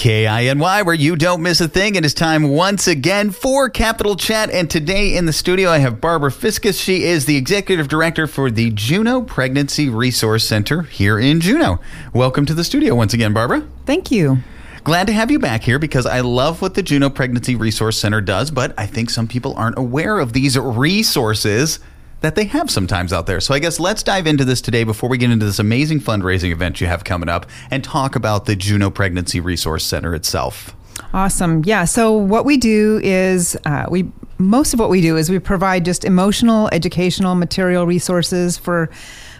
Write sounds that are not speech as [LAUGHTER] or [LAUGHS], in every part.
KINY, where you don't miss a thing. It is time once again for Capital Chat. And today in the studio, I have Barbara Fiskus. She is the executive director for the Juneau Pregnancy Resource Center here in Juneau. Welcome to the studio once again, Barbara. Thank you. Glad to have you back here because I love what the Juneau Pregnancy Resource Center does, but I think some people aren't aware of these resources that they have sometimes out there. So I guess let's dive into this today before we get into this amazing fundraising event you have coming up and talk about the Juneau Pregnancy Resource Center itself. Awesome. Yeah. So what we do is uh, we most of what we do is we provide just emotional, educational, material resources for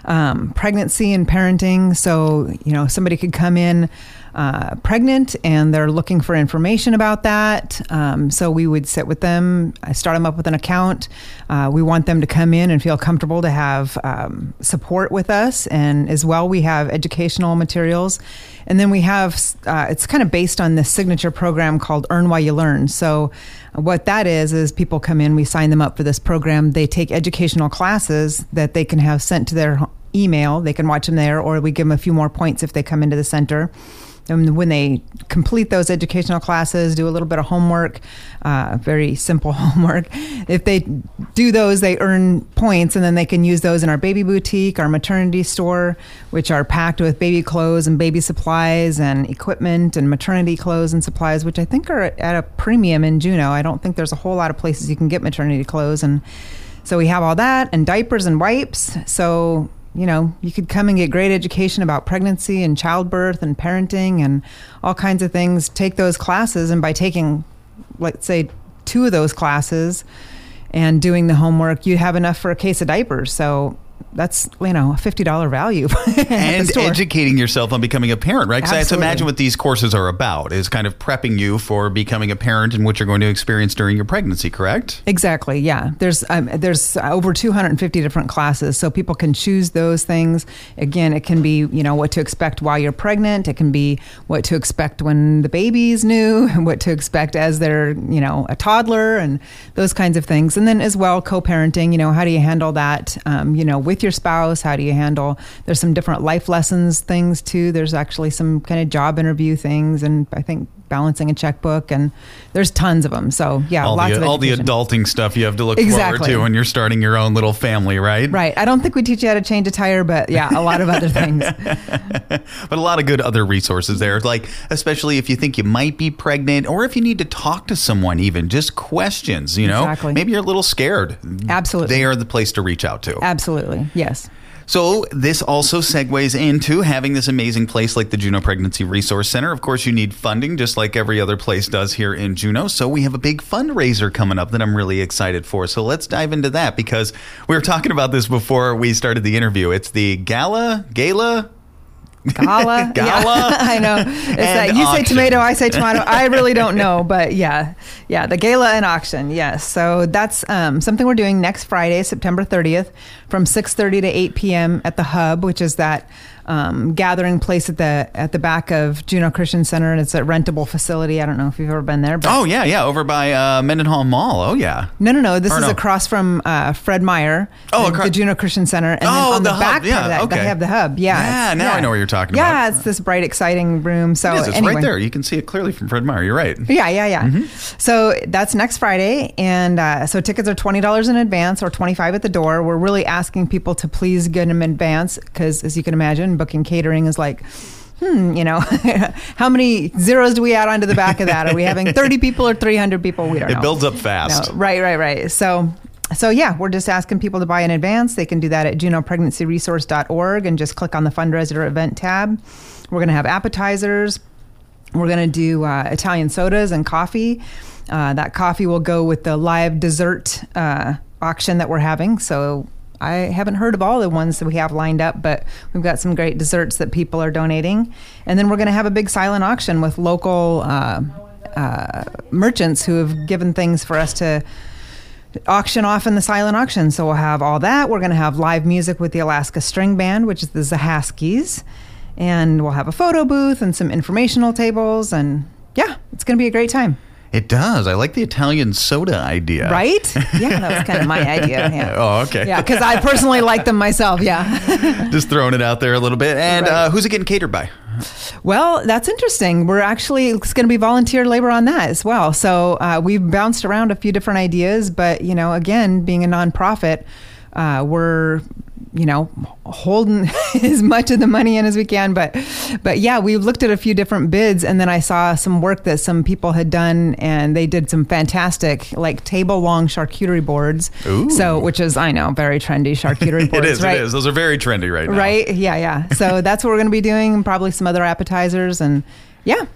um, pregnancy and parenting. So you know somebody could come in uh, pregnant and they're looking for information about that. Um, so we would sit with them, I start them up with an account. Uh, we want them to come in and feel comfortable to have um, support with us. And as well, we have educational materials. And then we have, uh, it's kind of based on this signature program called Earn While You Learn. So what that is, is people come in, we sign them up for this program. They take educational classes that they can have sent to their email. They can watch them there, or we give them a few more points if they come into the center. And when they complete those educational classes, do a little bit of homework, uh, very simple [LAUGHS] homework. If they do those, they earn points, and then they can use those in our baby boutique, our maternity store, which are packed with baby clothes and baby supplies and equipment and maternity clothes and supplies, which I think are at a premium in Juneau. I don't think there's a whole lot of places you can get maternity clothes. And so we have all that and diapers and wipes. So you know, you could come and get great education about pregnancy and childbirth and parenting and all kinds of things. Take those classes, and by taking, let's say, two of those classes and doing the homework, you have enough for a case of diapers. So that's you know a fifty dollar value. [LAUGHS] And educating yourself on becoming a parent right? Because i have to imagine what these courses are about is kind of prepping you for becoming a parent and what you're going to experience during your pregnancy correct? Exactly yeah. There's um, there's over 250 different classes so people can choose those things. Again it can be you know what to expect while you're pregnant. It can be what to expect when the baby's new [LAUGHS] what to expect as they're you know a toddler and those kinds of things. And then as well co-parenting you know how do you handle that? Um, you know with your spouse? How do you handle? There's some different life lessons things too. There's actually some kind of job interview things, and I think balancing a checkbook, and there's tons of them. So yeah, all lots the, of all the adulting stuff you have to look exactly. forward to when you're starting your own little family, right? Right. I don't think we teach you how to change a tire, but yeah, a lot of other [LAUGHS] things. but a lot of good other resources there, like especially if you think you might be pregnant, or if you need to talk to someone, even just questions. You know, exactly. maybe you're a little scared. Absolutely, they are the place to reach out to. Absolutely, yes. So, this also segues into having this amazing place like the Juneau Pregnancy Resource Center. Of course, you need funding just like every other place does here in Juneau. So, we have a big fundraiser coming up that I'm really excited for. So, let's dive into that because we were talking about this before we started the interview. It's the Gala, Gala, Gala. [LAUGHS] Gala. Yeah, [LAUGHS] I know. It's that you auction. say tomato, I say [LAUGHS] tomato. I really don't know, but yeah, yeah, the gala and auction. Yes, so that's um, something we're doing next Friday, September 30th, from 6:30 to 8 p.m. at the Hub, which is that um, gathering place at the at the back of Juneau Christian Center, and it's a rentable facility. I don't know if you've ever been there. But oh yeah, yeah, over by uh, Mendenhall Mall. Oh yeah. No, no, no. This or is no. across from uh, Fred Meyer. Oh, the, across- the Juneau Christian Center, and oh, on the, the back yeah, that, okay. they have the hub. Yeah, yeah. Now yeah. I know what you're talking yeah, about. Yeah, it's this bright, exciting room. So it is, it's anyway. right there. You can see it clearly from Fred Meyer. You're right. Yeah, yeah, yeah. Mm-hmm. So that's next Friday, and uh, so tickets are twenty dollars in advance or twenty five at the door. We're really asking people to please get them in advance because, as you can imagine, booking catering is like hmm, you know, [LAUGHS] how many zeros do we add onto the back of that? Are we having 30 [LAUGHS] people or 300 people? We don't it know. It builds up fast. No, right, right, right. So, so yeah, we're just asking people to buy in advance. They can do that at juneaupregnancyresource.org and just click on the fundraiser event tab. We're going to have appetizers. We're going to do uh, Italian sodas and coffee. Uh, that coffee will go with the live dessert uh, auction that we're having. So I haven't heard of all the ones that we have lined up, but we've got some great desserts that people are donating. And then we're going to have a big silent auction with local uh, uh, merchants who have given things for us to auction off in the silent auction. So we'll have all that. We're going to have live music with the Alaska String Band, which is the Zahaskis. And we'll have a photo booth and some informational tables. And yeah, it's going to be a great time. It does. I like the Italian soda idea. Right? Yeah, that was kind of my idea. [LAUGHS] Yeah. Oh, okay. Yeah, because I personally like them myself. Yeah. [LAUGHS] Just throwing it out there a little bit. And Right. uh, who's it getting catered by? Well, that's interesting. We're actually it's going to be volunteer labor on that as well. So uh, we've bounced around a few different ideas, but you know, again, being a nonprofit, uh, we're you know holding [LAUGHS] as much of the money in as we can but but yeah we've looked at a few different bids and then i saw some work that some people had done and they did some fantastic like table long charcuterie boards Ooh. so which is i know very trendy [LAUGHS] charcuterie boards it is. right It is. Those are very trendy right now. Right? Yeah, yeah. So that's what we're going to be doing. and Probably some other appetizers, and yeah,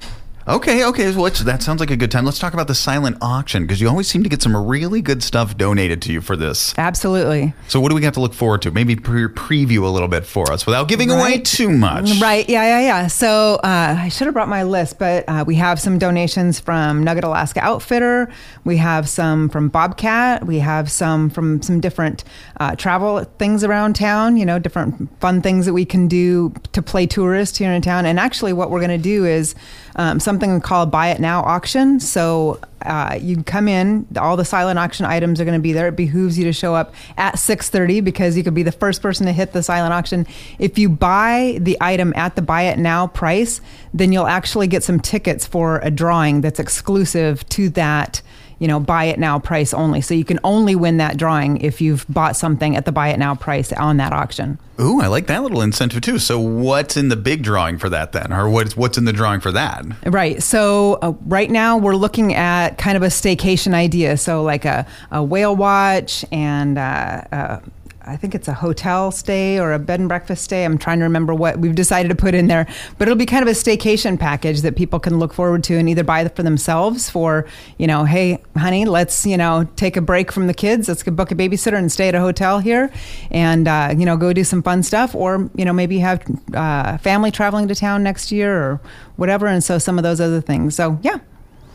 Okay, okay. Well, that sounds like a good time. Let's talk about the silent auction because you always seem to get some really good stuff donated to you for this. absolutely. So, what do we have to look forward to? Maybe pre- preview a little bit for us without giving away too much. Right? Yeah, yeah, yeah. So uh, I should have brought my list, but uh, we have some donations from Nugget Alaska Outfitter. We have some from Bobcat. We have some from some different uh, travel things around town. You know, different fun things that we can do to play tourists here in town. And actually, what we're going to do is um, something called Buy It Now auction. So uh, you come in, all the silent auction items are going to be there. It behooves you to show up at 6:30 because you could be the first person to hit the silent auction. If you buy the item at the Buy It Now price, then you'll actually get some tickets for a drawing that's exclusive to that. You know, buy it now price only. So you can only win that drawing if you've bought something at the buy it now price on that auction. Ooh, I like that little incentive too. So, what's in the big drawing for that then, or what's what's in the drawing for that? Right. So uh, right now we're looking at kind of a staycation idea. So like a, a whale watch and uh, uh, I think it's a hotel stay or a bed and breakfast stay. I'm trying to remember what we've decided to put in there, but it'll be kind of a staycation package that people can look forward to and either buy for themselves for, you know, hey, honey, let's, you know, take a break from the kids. Let's book a babysitter and stay at a hotel here and, uh, you know, go do some fun stuff. Or, you know, maybe have uh, family traveling to town next year or whatever. And so some of those other things. So, yeah.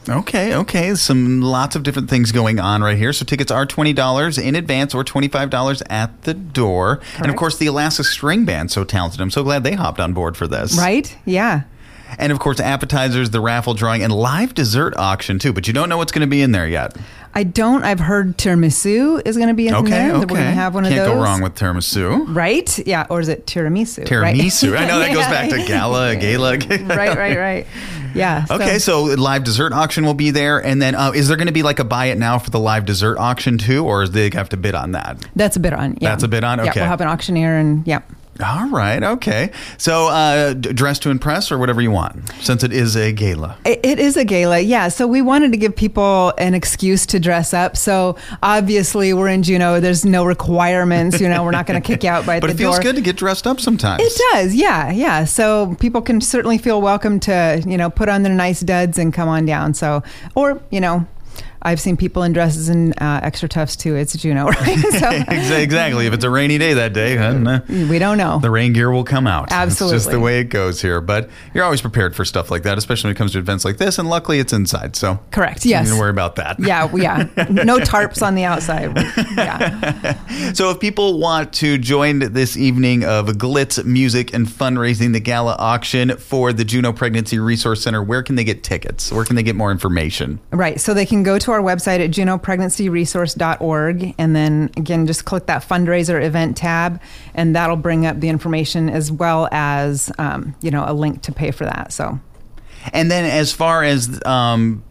Okay, okay. Some lots of different things going on right here. So tickets are twenty dollars in advance or twenty five dollars at the door. And of course, the Alaska String Band, so talented. I'm so glad they hopped on board for this. Right? Yeah. And of course, appetizers, the raffle drawing, and live dessert auction too. But you don't know what's going to be in there yet. I don't. I've heard tiramisu is going to be in Okay, there. okay. We're going to have one Can't of those. go wrong with tiramisu. Right? Yeah. Or is it tiramisu? right? Tiramisu. I know that goes [LAUGHS] back to gala, gala. [LAUGHS] right, right, right. Yeah. Okay, so live dessert auction will be there, and then uh, is there going to be like a buy it now for the live dessert auction too, or is they have to bid on that? that's a bit on. Yeah. That's a bid on? Yeah, Okay. we'll have an auctioneer and yeah. All right, okay. So uh, dress to impress or whatever you want, since it is a gala. It, it is a gala, yeah. So we wanted to give people an excuse to dress up. So obviously we're in Juneau. There's no requirements. You know, we're not going to kick you out by [LAUGHS] the door. But it feels door. good to get dressed up sometimes. It does, yeah, yeah. So people can certainly feel welcome to, you know, put on their nice duds and come on down. So, or you know, I've seen people in dresses and uh, XtraTufs too. It's Juneau, [LAUGHS] right? so [LAUGHS] exactly. If it's a rainy day that day, then, uh, we don't know. the rain gear will come out. It's just the way it goes here. But you're always prepared for stuff like that, especially when it comes to events like this. And luckily, it's inside, so Correct. you Yes. don't worry about that. Yeah, yeah. No [LAUGHS] tarps on the outside. Yeah. So if people want to join this evening of glitz music and fundraising, the gala auction for the Juneau Pregnancy Resource Center, where can they get tickets? Where can they get more information? Right. So they can go to our website at juneaupregnancyresource.org and then again just click that fundraiser event tab and that'll bring up the information as well as um, you know a link to pay for that. So And then as far as um,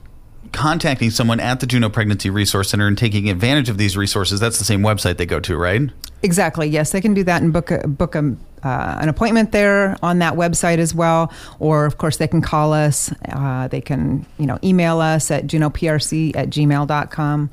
contacting someone at the Juneau Pregnancy Resource Center and taking advantage of these resources, that's the same website they go to, right? Exactly. Yes, they can do that and book a, book a, uh, an appointment there on that website as well. Or of course, they can call us. Uh, they can you know email us at junoprc at gmail.com.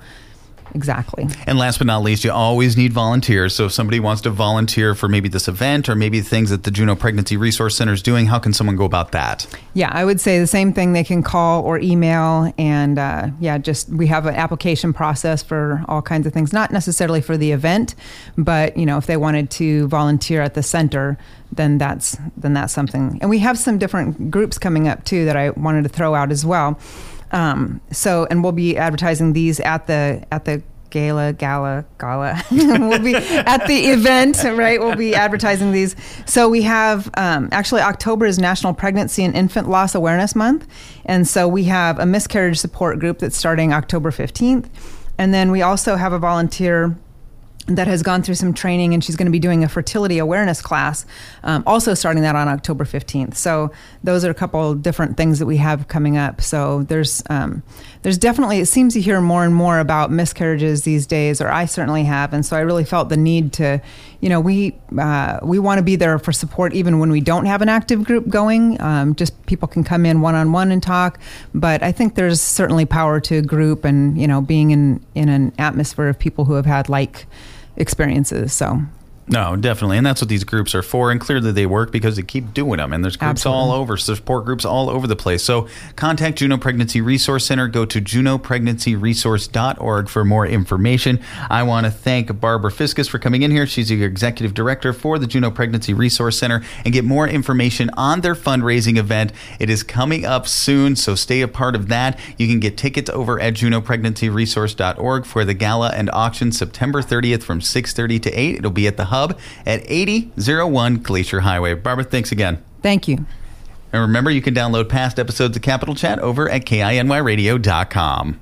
Exactly. And last but not least, you always need volunteers. So if somebody wants to volunteer for maybe this event or maybe things that the Juneau Pregnancy Resource Center is doing, how can someone go about that? Yeah, I would say the same thing. They can call or email, and uh, yeah, just we have an application process for all kinds of things. Not necessarily for the event, but you know, if they wanted to volunteer at the center, then that's then that's something. And we have some different groups coming up too that I wanted to throw out as well. Um, so, and we'll be advertising these at the at the gala, gala, gala. [LAUGHS] we'll be at the event, right? We'll be advertising these. So we have um, actually October is National Pregnancy and Infant Loss Awareness Month, and so we have a miscarriage support group that's starting October fifteenth, and then we also have a volunteer that has gone through some training and she's going to be doing a fertility awareness class um, also starting that on october 15th so those are a couple different things that we have coming up. So there's um, there's definitely it seems to hear more and more about miscarriages these days or i certainly have and so i really felt the need to you know we uh, we want to be there for support even when we don't have an active group going. Um, just people can come in one-on-one and talk but i think there's certainly power to a group and you know being in in an atmosphere of people who have had like experiences. So no, definitely. And that's what these groups are for. And clearly they work because they keep doing them. And there's groups Absolutely. all over, support groups all over the place. So contact Juneau Pregnancy Resource Center. Go to juneaupregnancyresource.org for more information. I want to thank Barbara Fiscus for coming in here. She's the executive director for the Juneau Pregnancy Resource Center and get more information on their fundraising event. It is coming up soon, so stay a part of that. You can get tickets over at juneaupregnancyresource.org for the gala and auction September 30th from 6:30 to 8. It'll be at the hub at 8001 Glacier Highway. Barbara, thanks again. Thank you. And remember, you can download past episodes of Capital Chat over at KINYradio.com.